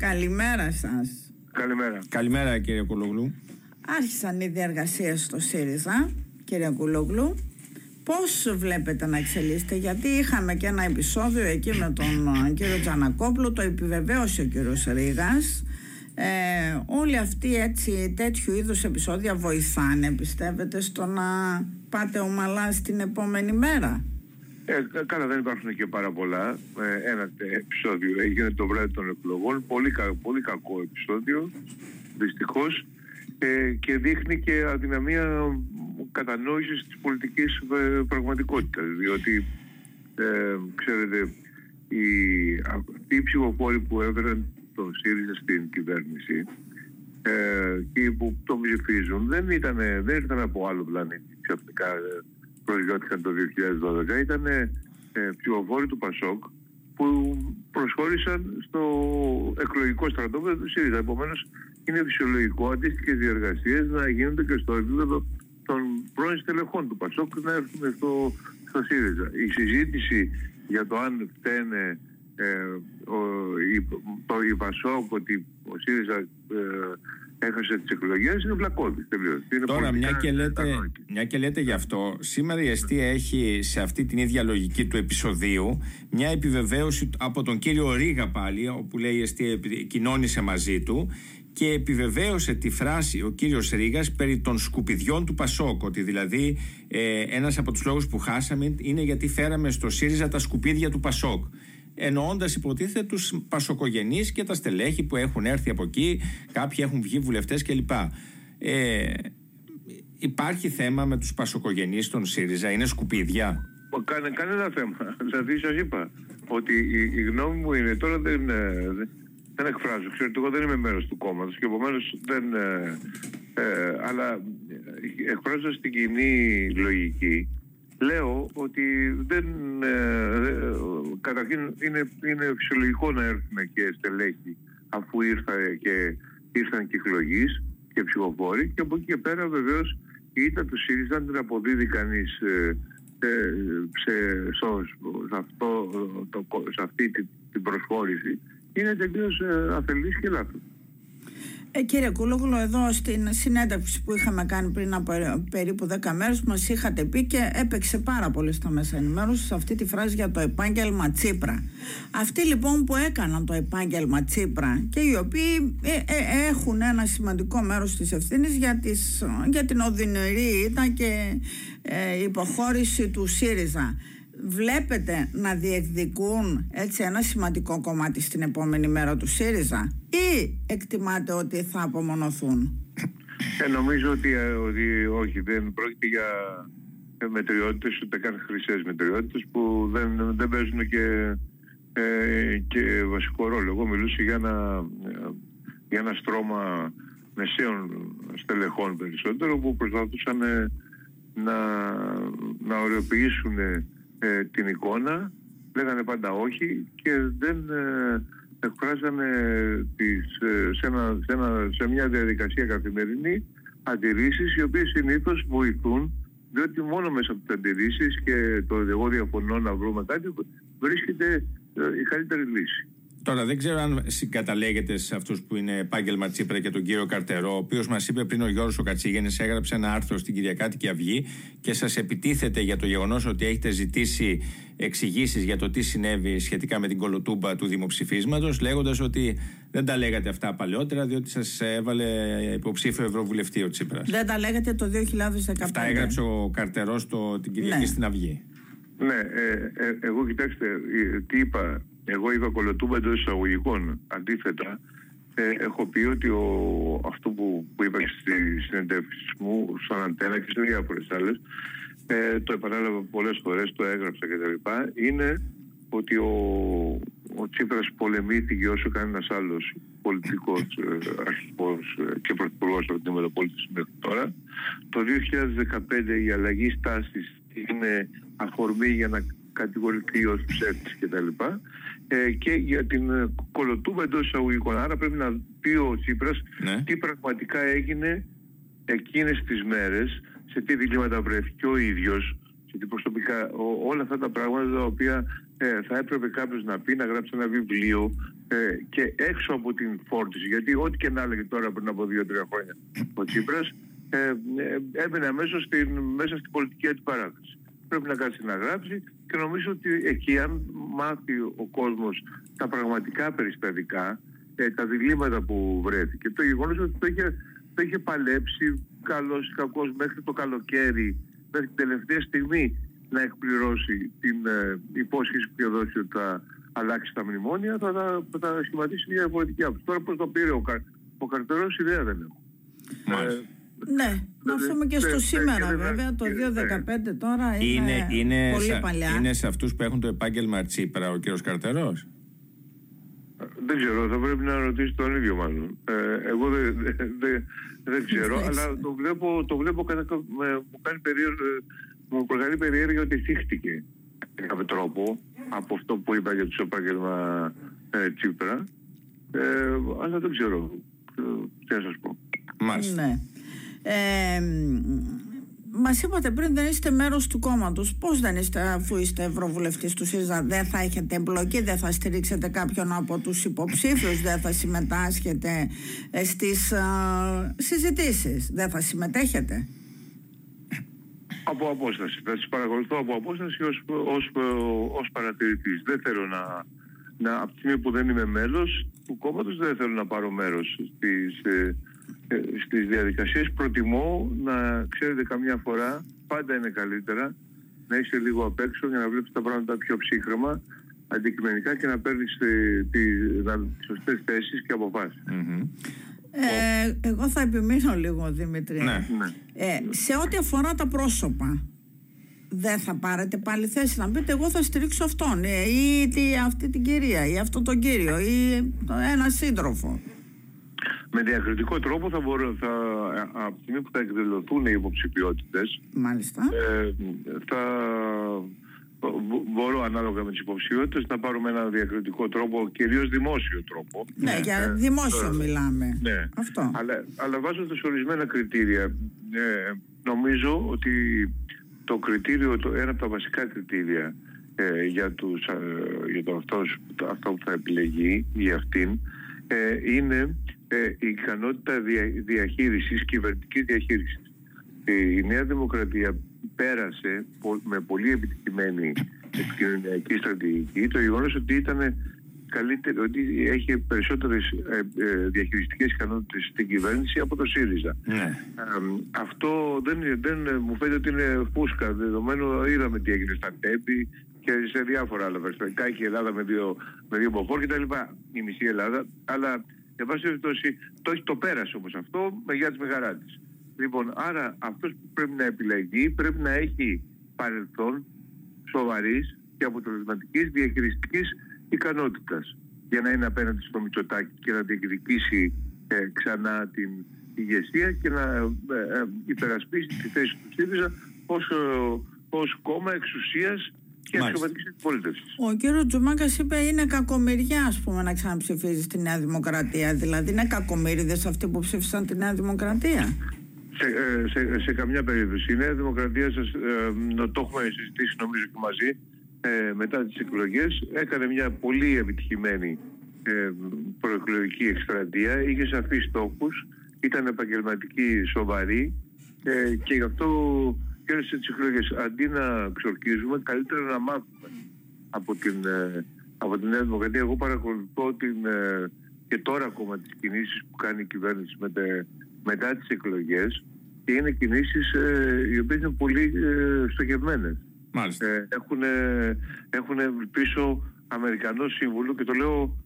Καλημέρα σας. Καλημέρα. Καλημέρα κύριε Κουλογλού. Άρχισαν οι διαργασίες στο ΣΥΡΙΖΑ, κύριε Κουλογλού. Πώς βλέπετε να εξελίσσετε, γιατί είχαμε και ένα επεισόδιο εκεί με τον ε, κύριο Τζανακόπλου, το επιβεβαίωσε ο κύριος Ρήγας. Ε, όλοι αυτοί έτσι τέτοιου είδους επεισόδια βοηθάνε πιστεύετε στο να πάτε ομαλά στην επόμενη μέρα; Ε, καλά δεν υπάρχουν και πάρα πολλά. Ε, ένα επεισόδιο έγινε το βράδυ των εκλογών. Πολύ, πολύ κακό επεισόδιο, δυστυχώς. Ε, και δείχνει και αδυναμία κατανόησης της πολιτικής ε, πραγματικότητας. Διότι, ε, ξέρετε, οι, αυτοί οι ψηφοφόροι που έβραν τον ΣΥΡΙΖΑ στην κυβέρνηση ε, και που το ψηφίζουν δεν, ήταν, δεν ήταν από άλλο πλανήτη ξαφνικά προσγειώθηκαν το 2012 ήταν ε, ψηφοφόροι του Πασόκ που προσχώρησαν στο εκλογικό στρατόπεδο του ΣΥΡΙΖΑ. Επομένως, είναι φυσιολογικό αντίστοιχες διεργασίες να γίνονται και στο επίπεδο των πρώην στελεχών του Πασόκ να έρθουν στο, στο ΣΥΡΙΖΑ. Η συζήτηση για το αν φταίνε ε, ο, η, το, η Πασόκ ότι ο ΣΥΡΙΖΑ ε, έχασε τις εκλογές είναι βλακώδη. Τώρα, μια και, λέτε, μια και λέτε γι' αυτό, σήμερα η Εστία έχει σε αυτή την ίδια λογική του επεισοδίου μια επιβεβαίωση από τον κύριο Ρίγα πάλι, όπου λέει η Εστία κοινώνησε μαζί του και επιβεβαίωσε τη φράση ο κύριος Ρήγας περί των σκουπιδιών του Πασόκ ότι δηλαδή ε, ένας από τους λόγους που χάσαμε είναι γιατί φέραμε στο ΣΥΡΙΖΑ τα σκουπίδια του Πασόκ εννοώντας υποτίθεται τους πασοκογενείς και τα στελέχη που έχουν έρθει από εκεί, κάποιοι έχουν βγει βουλευτές κλπ. Ε, υπάρχει θέμα με τους πασοκογενείς των ΣΥΡΙΖΑ, είναι σκουπίδια; Κάνε, κανένα θέμα. Δηλαδή σας είπα ότι η, η, γνώμη μου είναι τώρα δεν, ε, δεν εκφράζω. Ξέρετε, εγώ δεν είμαι μέρος του κόμματος και επομένως δεν. Ε, ε, αλλά ε, εκφράζοντας την κοινή λογική, λέω ότι δεν, ε, καταρχήν είναι, είναι φυσιολογικό να έρθουν και στελέχη αφού ήρθα και, ήρθαν και εκλογεί και ψηφοφόροι και από εκεί και πέρα βεβαίως η ήττα του ΣΥΡΙΖΑ δεν την αποδίδει κανείς ε, ε, σε, σε, αυτό, το, σε αυτή την προσχώρηση είναι τελείως αφελής και λάθος. Ε, κύριε Κούλογλου, εδώ στην συνέντευξη που είχαμε κάνει πριν από περίπου 10 μέρες μας είχατε πει και έπαιξε πάρα πολύ στα μέσα ενημέρωσης σε αυτή τη φράση για το επάγγελμα Τσίπρα. Αυτοί λοιπόν που έκαναν το επάγγελμα Τσίπρα και οι οποίοι ε, ε, έχουν ένα σημαντικό μέρος της ευθύνης για, για την οδυνηρή ήταν και ε, υποχώρηση του ΣΥΡΙΖΑ βλέπετε να διεκδικούν έτσι ένα σημαντικό κομμάτι στην επόμενη μέρα του ΣΥΡΙΖΑ ή εκτιμάτε ότι θα απομονωθούν; Ε, νομίζω ότι, ε, ότι όχι, δεν πρόκειται για μετριότητες ούτε καν χρυσές μετριότητες που δεν, δεν παίζουν και, ε, και βασικό ρόλο. Εγώ μιλούσα για ένα, για ένα στρώμα μεσαίων στελεχών περισσότερο που προσπαθούσαν να, να οριοποιήσουν ε, την εικόνα, λέγανε πάντα όχι και δεν ε, εκφράζανε τις, ε, σε, ένα, σε, ένα, σε μια διαδικασία καθημερινή αντιρρήσεις οι οποίες συνήθως βοηθούν διότι μόνο μέσα από τις αντιρρήσεις και το εγώ διαφωνώ να βρούμε κάτι βρίσκεται η καλύτερη λύση. Τώρα δεν ξέρω αν συγκαταλέγεται σε αυτούς που είναι επάγγελμα Τσίπρα και τον κύριο Καρτερό, ο οποίος μας είπε πριν ο Γιώργος ο Κατσίγενης, έγραψε ένα άρθρο στην Κυριακάτικη Αυγή και σας επιτίθεται για το γεγονός ότι έχετε ζητήσει εξηγήσεις για το τι συνέβη σχετικά με την κολοτούμπα του δημοψηφίσματος, λέγοντας ότι δεν τα λέγατε αυτά παλαιότερα, διότι σας έβαλε υποψήφιο Ευρωβουλευτή ο Τσίπρας. Δεν τα λέγατε το 2015. Αυτά έγραψε ο Καρτερός την Κυριακή ναι. στην Αυγή. Ναι, ε, ε, εγώ κοιτάξτε, ε, τι είπα εγώ είπα κολοτούμπα εντός εισαγωγικών. Αντίθετα, ε, έχω πει ότι ο, αυτό που, που είπα στη συνεντεύξη μου στον Αντένα και σε διάφορες άλλες, ε, το επανέλαβα πολλές φορές, το έγραψα κτλ. Είναι ότι ο, ο Τσίπρας πολεμήθηκε όσο κανένας άλλος πολιτικός ε, αρχηγός ε, και πρωθυπουργός από την μεταπολίτευση μέχρι τώρα. Το 2015 η αλλαγή στάσης είναι αφορμή για να κατηγορηθεί ως ψεύτης κτλ. Ε, και για την ε, κολοτούβα εντός εισαγωγικών. Άρα πρέπει να πει ο Τσίπρας ναι. τι πραγματικά έγινε εκείνες τις μέρες, σε τι διλήμματα βρέθηκε ο ίδιος, σε τι προσωπικά, όλα αυτά τα πράγματα τα οποία ε, θα έπρεπε κάποιος να πει, να γράψει ένα βιβλίο, ε, και έξω από την φόρτιση. Γιατί ό,τι και να έλεγε τώρα πριν από δύο-τρία χρόνια ο Τσίπρας ε, ε, έμενε αμέσως μέσα στην πολιτική αντιπαράθεση. Πρέπει να κάτσει να γράψει και νομίζω ότι εκεί αν μάθει ο κόσμος τα πραγματικά περιστατικά, ε, τα διλήμματα που βρέθηκε, το γεγονός ότι το είχε, το είχε παλέψει καλός ή κακός μέχρι το καλοκαίρι, μέχρι την τελευταία στιγμή να εκπληρώσει την ε, υπόσχεση που είχε δώσει ότι θα αλλάξει τα μνημόνια, θα, θα, θα σχηματίσει μια διαφορετική άποψη. Τώρα πώς το πήρε ο, ο καρτερός, ιδέα δεν έχω. Ε, ναι, να έρθουμε και στο σήμερα βέβαια, το 2015 τώρα είναι, είναι πολύ σε, παλιά. Είναι σε αυτούς που έχουν το επάγγελμα Τσίπρα ο κύριος Καρτερός; Δεν ξέρω, θα πρέπει να ρωτήσει τον ίδιο μάλλον. Ε, εγώ δεν, δεν, δεν ξέρω, αλλά το βλέπω, το βλέπω κατά, μου, κάνει περίεργο, μου προκαλεί περιέργεια ότι θύχτηκε με κάποιο τρόπο από αυτό που είπα για το επάγγελμα ε, Τσίπρα. Ε, αλλά δεν ξέρω. Ε, τι να σας πω. Μάλιστα. Ναι. Ε, Μας είπατε πριν δεν είστε μέρος του κόμματος. Πώς δεν είστε, αφού είστε ευρωβουλευτής του ΣΥΡΙΖΑ, δεν θα έχετε εμπλοκή, δεν θα στηρίξετε κάποιον από τους υποψήφιους, δεν θα συμμετάσχετε στις συζητήσεις, δεν θα συμμετέχετε; Από απόσταση. Θα σας παρακολουθώ από απόσταση ως, ως, ως παρατηρητής. Δεν θέλω να, να, από τη στιγμή που δεν είμαι μέλος του κόμματος, δεν θέλω να πάρω μέρος στις, ε, ε, στις διαδικασίες προτιμώ να ξέρετε καμιά φορά πάντα είναι καλύτερα να είσαι λίγο απ' έξω για να βλέπεις τα πράγματα πιο ψύχρεμα αντικειμενικά και να παίρνεις ε, τις σωστές θέσεις και αποφάσεις. Ε, εγώ θα επιμείνω λίγο Δημήτρη. Ναι. Ναι. Ε, σε ό,τι αφορά τα πρόσωπα δεν θα πάρετε πάλι θέση να πείτε εγώ θα στηρίξω αυτόν ε, ή τι, αυτή την κυρία ή αυτό τον κύριο ή ένα σύντροφο με διακριτικό τρόπο θα μπορώ, θα, από τη στιγμή που θα εκδηλωθούν οι υποψηφιότητες. Μάλιστα. Ε, θα μπορώ ανάλογα με τις υποψηφιότητες να πάρουμε ένα διακριτικό τρόπο, κυρίως δημόσιο τρόπο. Ναι, για ε, δημόσιο ε, μιλάμε. Ναι. Αυτό. Αλλά, αλλά βάζοντας ορισμένα κριτήρια, ε, νομίζω ότι το κριτήριο, το, ένα από τα βασικά κριτήρια ε, για, τους, ε, για το αυτός, αυτό που θα επιλεγεί ή αυτήν είναι ε, η ικανότητα δια, διαχείρισης, κυβερνητικής διαχείρισης. Η Νέα Δημοκρατία πέρασε με πολύ επιτυχημένη επικοινωνιακή στρατηγική το γεγονός ότι ήταν καλύτερη, ότι έχει περισσότερες ε, ε, διαχειριστικές ικανότητες στην κυβέρνηση από το ΣΥΡΙΖΑ. Ναι. αυτό δεν, δεν μου φαίνεται ότι είναι φούσκα, δεδομένου είδαμε τι έγινε στα ΤΕΠΗ και σε διάφορα άλλα περιστατικά και η Ελλάδα με δύο, με δύο μποφόρ κτλ. Η μισή Ελλάδα, αλλά Εν πάση περιπτώσει, το, το πέρασε όμως αυτό με γεια τη μεγαρά τη. Λοιπόν, άρα αυτός που πρέπει να επιλεγεί πρέπει να έχει παρελθόν σοβαρής και αποτελεσματικής διαχειριστικής ικανότητας για να είναι απέναντι στο Μητσοτάκι και να διεκδικήσει ε, ξανά την ηγεσία και να ε, ε υπερασπίσει τη θέση του ΣΥΡΙΖΑ ως, ε, ως κόμμα εξουσίας και αξιωματική αντιπολίτευσης. Ο κύριος Τζουμάκας είπε είναι κακομοιριά ας πούμε, να ξαναψηφίζεις τη Νέα Δημοκρατία. Δηλαδή είναι κακομοιρίδες αυτοί που ψήφισαν τη Νέα Δημοκρατία. Σε, ε, σε, σε, καμιά περίπτωση. Η Νέα Δημοκρατία, σας, ε, το έχουμε συζητήσει νομίζω και μαζί, ε, μετά τις εκλογές, έκανε μια πολύ επιτυχημένη ε, προεκλογική εκστρατεία, είχε σαφείς στόχους, ήταν επαγγελματική σοβαρή ε, και γι' αυτό κέρδισε τις εκλογές. Αντί να ξορκίζουμε, καλύτερα να μάθουμε από την, ε, από την Νέα Δημοκρατία. Εγώ παρακολουθώ την, ε, και τώρα ακόμα τις κινήσεις που κάνει η κυβέρνηση μετά τις εκλογές και είναι κινήσεις ε, οι οποίες είναι πολύ ε, στοχευμένες. Ε, έχουν, έχουν πίσω Αμερικανό σύμβουλο και το λέω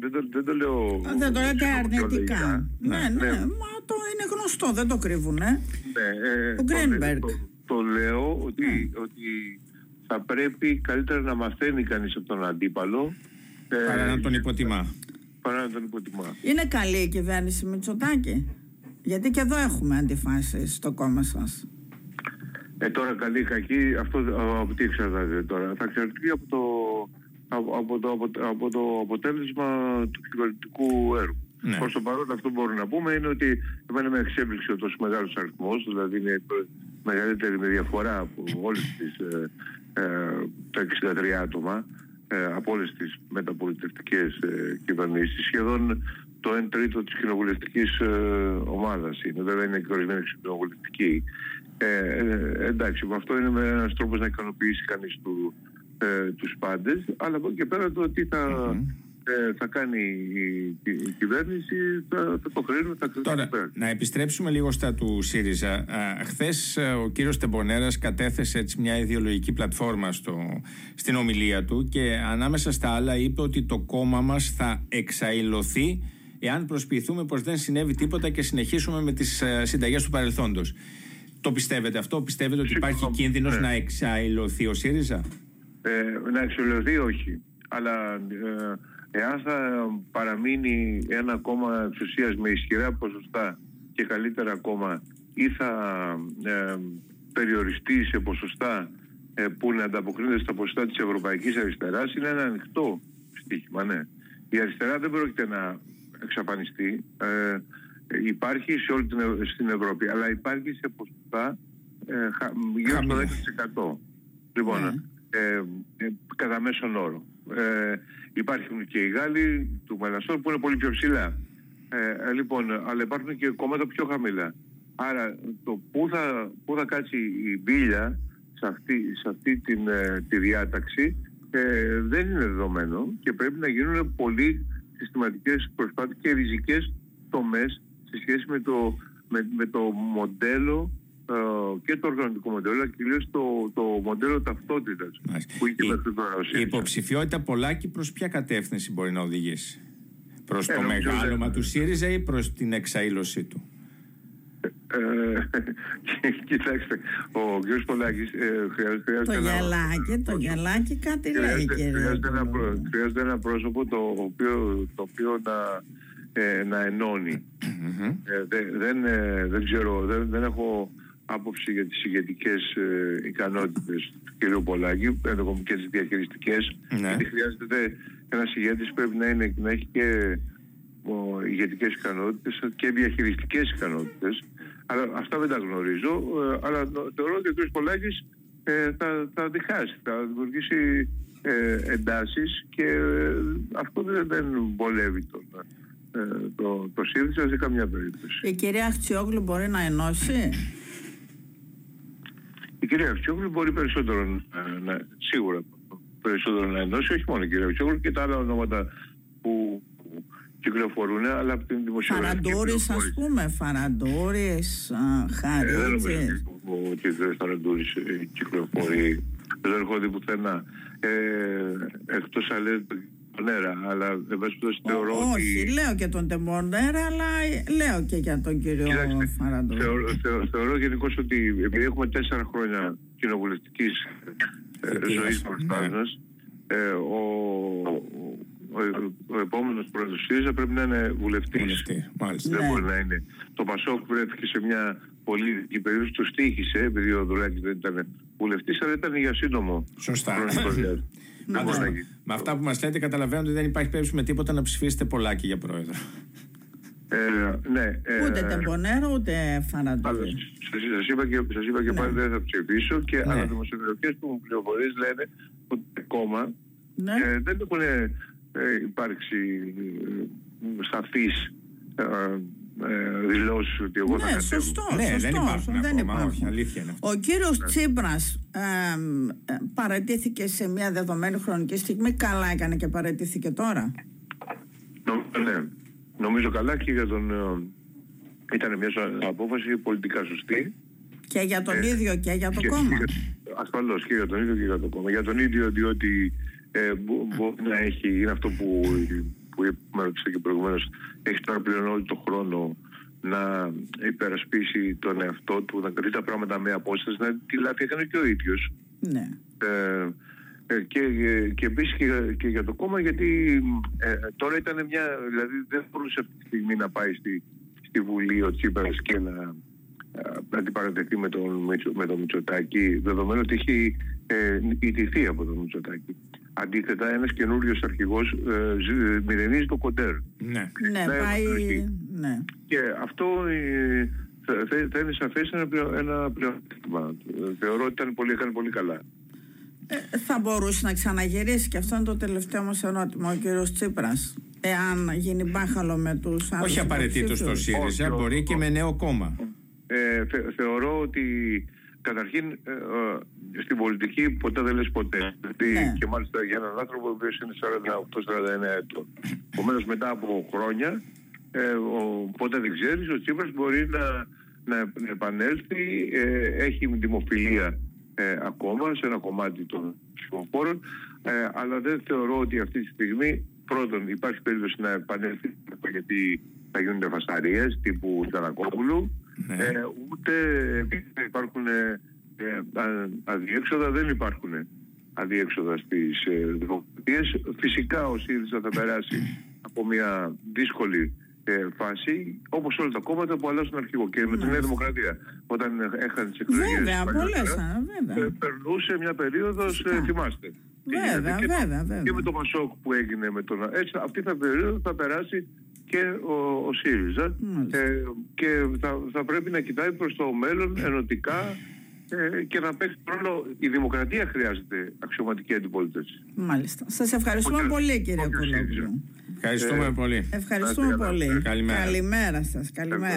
δεν το, δεν το λέω. Δεν το λέτε αρνητικά. Ναι, ναι, ναι, μα το είναι γνωστό, δεν το κρύβουν. Ε. Ναι, ε, ο Γκρίνμπεργκ. Το, το, λέω ότι, ναι. ότι θα πρέπει καλύτερα να μαθαίνει κανείς από τον αντίπαλο. Ε, παρά να τον υποτιμά. Παρά να τον υποτιμά. Είναι καλή η κυβέρνηση Μητσοτάκη. Γιατί και εδώ έχουμε αντιφάσεις στο κόμμα σας. Ε, τώρα καλή ή κακή, αυτό από τι εξαρτάται τώρα. Θα εξαρτηθεί από το, από το, από το αποτέλεσμα του κυβερνητικού έργου. Ναι. Προς το παρόν αυτό που μπορούμε να πούμε είναι ότι εμένα με εξέπληξε ο τόσο μεγάλος αριθμός, δηλαδή είναι μεγαλύτερη με διαφορά από όλες τις ε, ε, τα 63 άτομα. ε, από όλες τις μεταπολιτευτικές ε, κυβερνήσεις. Σχεδόν το 1 τρίτο της κοινοβουλευτικής ε, ομάδας είναι. Βέβαια είναι και ορισμένοι κοινοβουλευτικοί. Ε, ε, εντάξει, με αυτό είναι ένας τρόπος να ικανοποιήσει κανείς του, ε, τους πάντες, αλλά από εκεί και πέρα το ότι θα, ε, θα κάνει η, η, κυβέρνηση θα, θα το κρίνουμε, θα Τώρα, να επιστρέψουμε λίγο στα του ΣΥΡΙΖΑ. Χθες ε, ο κύριος Τεμπονέρας κατέθεσε έτσι μια ιδεολογική πλατφόρμα στο, στην ομιλία του και ανάμεσα στα άλλα είπε ότι το κόμμα μας θα εξαϊλωθεί εάν προσποιηθούμε πως δεν συνέβη τίποτα και συνεχίσουμε με τις ε, συνταγές του παρελθόντος. Το πιστεύετε αυτό, πιστεύετε ότι υπάρχει κίνδυνος ναι. να εξαϊλωθεί ο ΣΥΡΙΖΑ; Ε, να εξαϊλωθεί όχι, αλλά ε, εάν θα παραμείνει ένα κόμμα εξουσίας με ισχυρά ποσοστά και καλύτερα ακόμα ή θα ε, περιοριστεί σε ποσοστά ε, που να ανταποκρίνεται στα ποσοστά της Ευρωπαϊκής Αριστεράς είναι ένα ανοιχτό στοίχημα, ναι. Η αριστερά δεν πρόκειται να εξαφανιστεί. Ε, υπάρχει σε όλη την, στην Ευρώπη, αλλά υπάρχει σε ποσοστά ε, γύρω στο 10%. Λοιπόν, ναι. Ε, ε, κατά μέσον όρο. Ε, υπάρχουν και οι Γάλλοι του Μελασσόρ που είναι πολύ πιο ψηλά. Ε, λοιπόν, αλλά υπάρχουν και κόμματα πιο χαμηλά. Άρα το πού θα, πού θα κάτσει η μπίλια σε αυτή, σε αυτή την, ε, τη διάταξη ε, δεν είναι δεδομένο και πρέπει να γίνουν πολύ συστηματικές προσπάθειες και ριζικές τομές σε σχέση με το, με, με το μοντέλο ε, και το οργανωτικό μοντέλο, αλλά κυρίως το, το μοντέλο ταυτότητας που είχε μέχρι τώρα. Η υποψηφιότητα Πολάκη προς ποια κατεύθυνση μπορεί να οδηγήσει, Προς ε, το μεγάλωμα του ΣΥΡΙΖΑ ή προς την εξαήλωσή του; Ε, κοιτάξτε, ο κ. Πολάκης ε, χρειάζεται. Το γυαλάκι, το γυαλάκι κάτι λέει, κύριε. Χρειάζεται ένα, χρειάζεται ένα πρόσωπο το οποίο, το οποίο να, ε, να ενώνει. ε, δεν, δεν ξέρω, δεν, δεν έχω άποψη για τις ηγετικές ε, ικανότητες του κ. Πολάκη, ενδεχομένω και τις διαχειριστικές, ναι. γιατί χρειάζεται ένας ηγέτης πρέπει να, είναι, να έχει και ο, ηγετικές ικανότητες και διαχειριστικές ικανότητες. Αλλά αυτά δεν τα γνωρίζω, ε, αλλά θεωρώ ότι ο κ. Πολάκης ε, θα, θα διχάσει, θα δημιουργήσει ε, εντάσεις και ε, αυτό δεν, δεν βολεύει τον, ε, το, το ΣΥΡΙΖΑ σε καμιά περίπτωση. Η κυρία Χτσιόγλου μπορεί να ενώσει; Η κυρία Αξιόγλου μπορεί περισσότερο ε, να, σίγουρα περισσότερο να ενώσει, όχι μόνο η κυρία Αξιόγλου και τα άλλα ονόματα που κυκλοφορούν, αλλά από την δημοσιογραφία. Φαραντούρης, ας πούμε, Φαραντούρης, Χαρίτση. Ε, δεν νομίζω ότι ο Φαραντούρης ε, κυκλοφορεί. Δεν έχω δει πουθενά. Ε, Εκτός αν Τεμπονέρα, αλλά εν πάση θεωρώ Όχι, ότι... Όχι, λέω και τον Τεμπονέρα, αλλά λέω και για τον κύριο Φαραντούρη. Θεωρώ, θεωρώ, θεωρώ γενικώς ότι επειδή έχουμε τέσσερα χρόνια κοινοβουλευτικής ε, ζωής μπροστά μας, ε, ο, ο, ο επόμενος πρόεδρος ΣΥΡΙΖΑ πρέπει να είναι βουλευτής. Δεν ναι. μπορεί να είναι. Το Πασόκ βρέθηκε σε μια πολύ η περίοδο του στήχησε, επειδή ο Δουλάκη δεν ήταν βουλευτής, αλλά ήταν για σύντομο. Σωστά. Με αυτά που μας λέτε, καταλαβαίνω ότι δεν υπάρχει περίπτωση με τίποτα να ψηφίσετε πολλάκι για πρόεδρο. Ε, ναι, ε, ούτε τεμπονέρο ούτε φανατολή. Σας είπα και, σας είπα και ναι. πάλι δεν θα ψηφίσω και ναι. αλλά δημοσιογραφικέ που μου πληροφορίες λένε ότι κόμμα ναι. ε, δεν έχουν ε, υπάρξει ε, σαφεί ε, ε, δηλώσεις ότι εγώ ναι, θα κατέβω. Σωστό, ναι, σωστό, δεν υπάρχουν δεν ακόμα, όχι, αλήθεια είναι Ο κύριος ναι. Τσίπρας ε, παρατήθηκε σε μια δεδομένη χρονική στιγμή. Καλά έκανε και παρατήθηκε τώρα. ναι, νομίζω καλά και για τον... Ε, ήταν μια απόφαση πολιτικά σωστή. Και για τον ε, ίδιο και για το και, κόμμα. Ασφαλώς και για τον ίδιο και για το κόμμα. Για τον ίδιο διότι ε, μπορεί να έχει, είναι αυτό που που με ρωτήσατε και προηγουμένως, έχει τώρα πλέον όλο τον χρόνο να υπερασπίσει τον εαυτό του, να κρίνει τα πράγματα με απόσταση, να τη λάθη έκανε και ο ίδιος. Ναι. Ε, ε και, και επίσης και, και, για το κόμμα, γιατί ε, τώρα ήταν μια. Δηλαδή δεν μπορούσε αυτή τη στιγμή να πάει στη, στη Βουλή ο Τσίπρας και να, να αντιπαρατεθεί με τον, με τον Μητσοτάκη, δεδομένου ότι έχει ε, ιτηθεί από τον Μητσοτάκη. Αντίθετα, ένας καινούριος αρχηγός ε, μηδενίζει το κοντέρ. Ναι, ναι, πάει. Ναι. Και αυτό ε, θα, θα είναι σαφέ ένα, ένα πλεονέκτημα. Θεωρώ ότι ήταν πολύ, έκανε πολύ καλά. Ε, θα μπορούσε να ξαναγυρίσει και αυτό είναι το τελευταίο μας ερώτημα ο κύριος Τσίπρας εάν γίνει μπάχαλο με τους άλλους Όχι απαραίτητο στο ΣΥΡΙΖΑ, μπορεί και με νέο κόμμα. Ε, θεωρώ ότι καταρχήν ε, ε, στην πολιτική ποτέ δεν λες ποτέ. Ναι. Και μάλιστα για έναν άνθρωπο ο οποίος είναι 48-49 ετών. Επομένως μετά από χρόνια ε, ο, ποτέ δεν ξέρεις, ο Τσίπρας μπορεί να, να, επανέλθει, ε, έχει δημοφιλία ε, ακόμα σε ένα κομμάτι των ψηφοφόρων, ε, αλλά δεν θεωρώ ότι αυτή τη στιγμή πρώτον υπάρχει περίπτωση να επανέλθει γιατί θα γίνονται φασταρίες τύπου Ταρακόπουλου, ναι. ε, ούτε υπάρχουν ε, αδιέξοδα, δεν υπάρχουν αδιέξοδα στις ε, δημοκρατίες. Φυσικά ο ΣΥΡΙΖΑ θα περάσει από μια δύσκολη ε, φάση, όπως όλα τα κόμματα που αλλάζουν αρχηγό. Και με τη Νέα Δημοκρατία, όταν έχανε τις εκλογές. Βέβαια, πολλέ. Ε, περνούσε μια περίοδος, ε, θυμάστε. Βέβαια, και, βέβαια, βέβαια. Και με το Μασόκ που έγινε με τον. Έτσι, αυτή την περίοδο θα περάσει και ο, ο ΣΥΡΙΖΑ. Ε, και θα, θα πρέπει να κοιτάει προς το μέλλον ενωτικά ε, και να παίξει ρόλο. Η δημοκρατία χρειάζεται αξιωματική αντιπολίτευση. Μάλιστα. Σας ευχαριστούμε πολύ, κύριε Κουλόπουλο. Ευχαριστούμε πολύ. Ευχαριστούμε πολύ. Καλημέρα. Καλημέρα σας. Καλημέρα.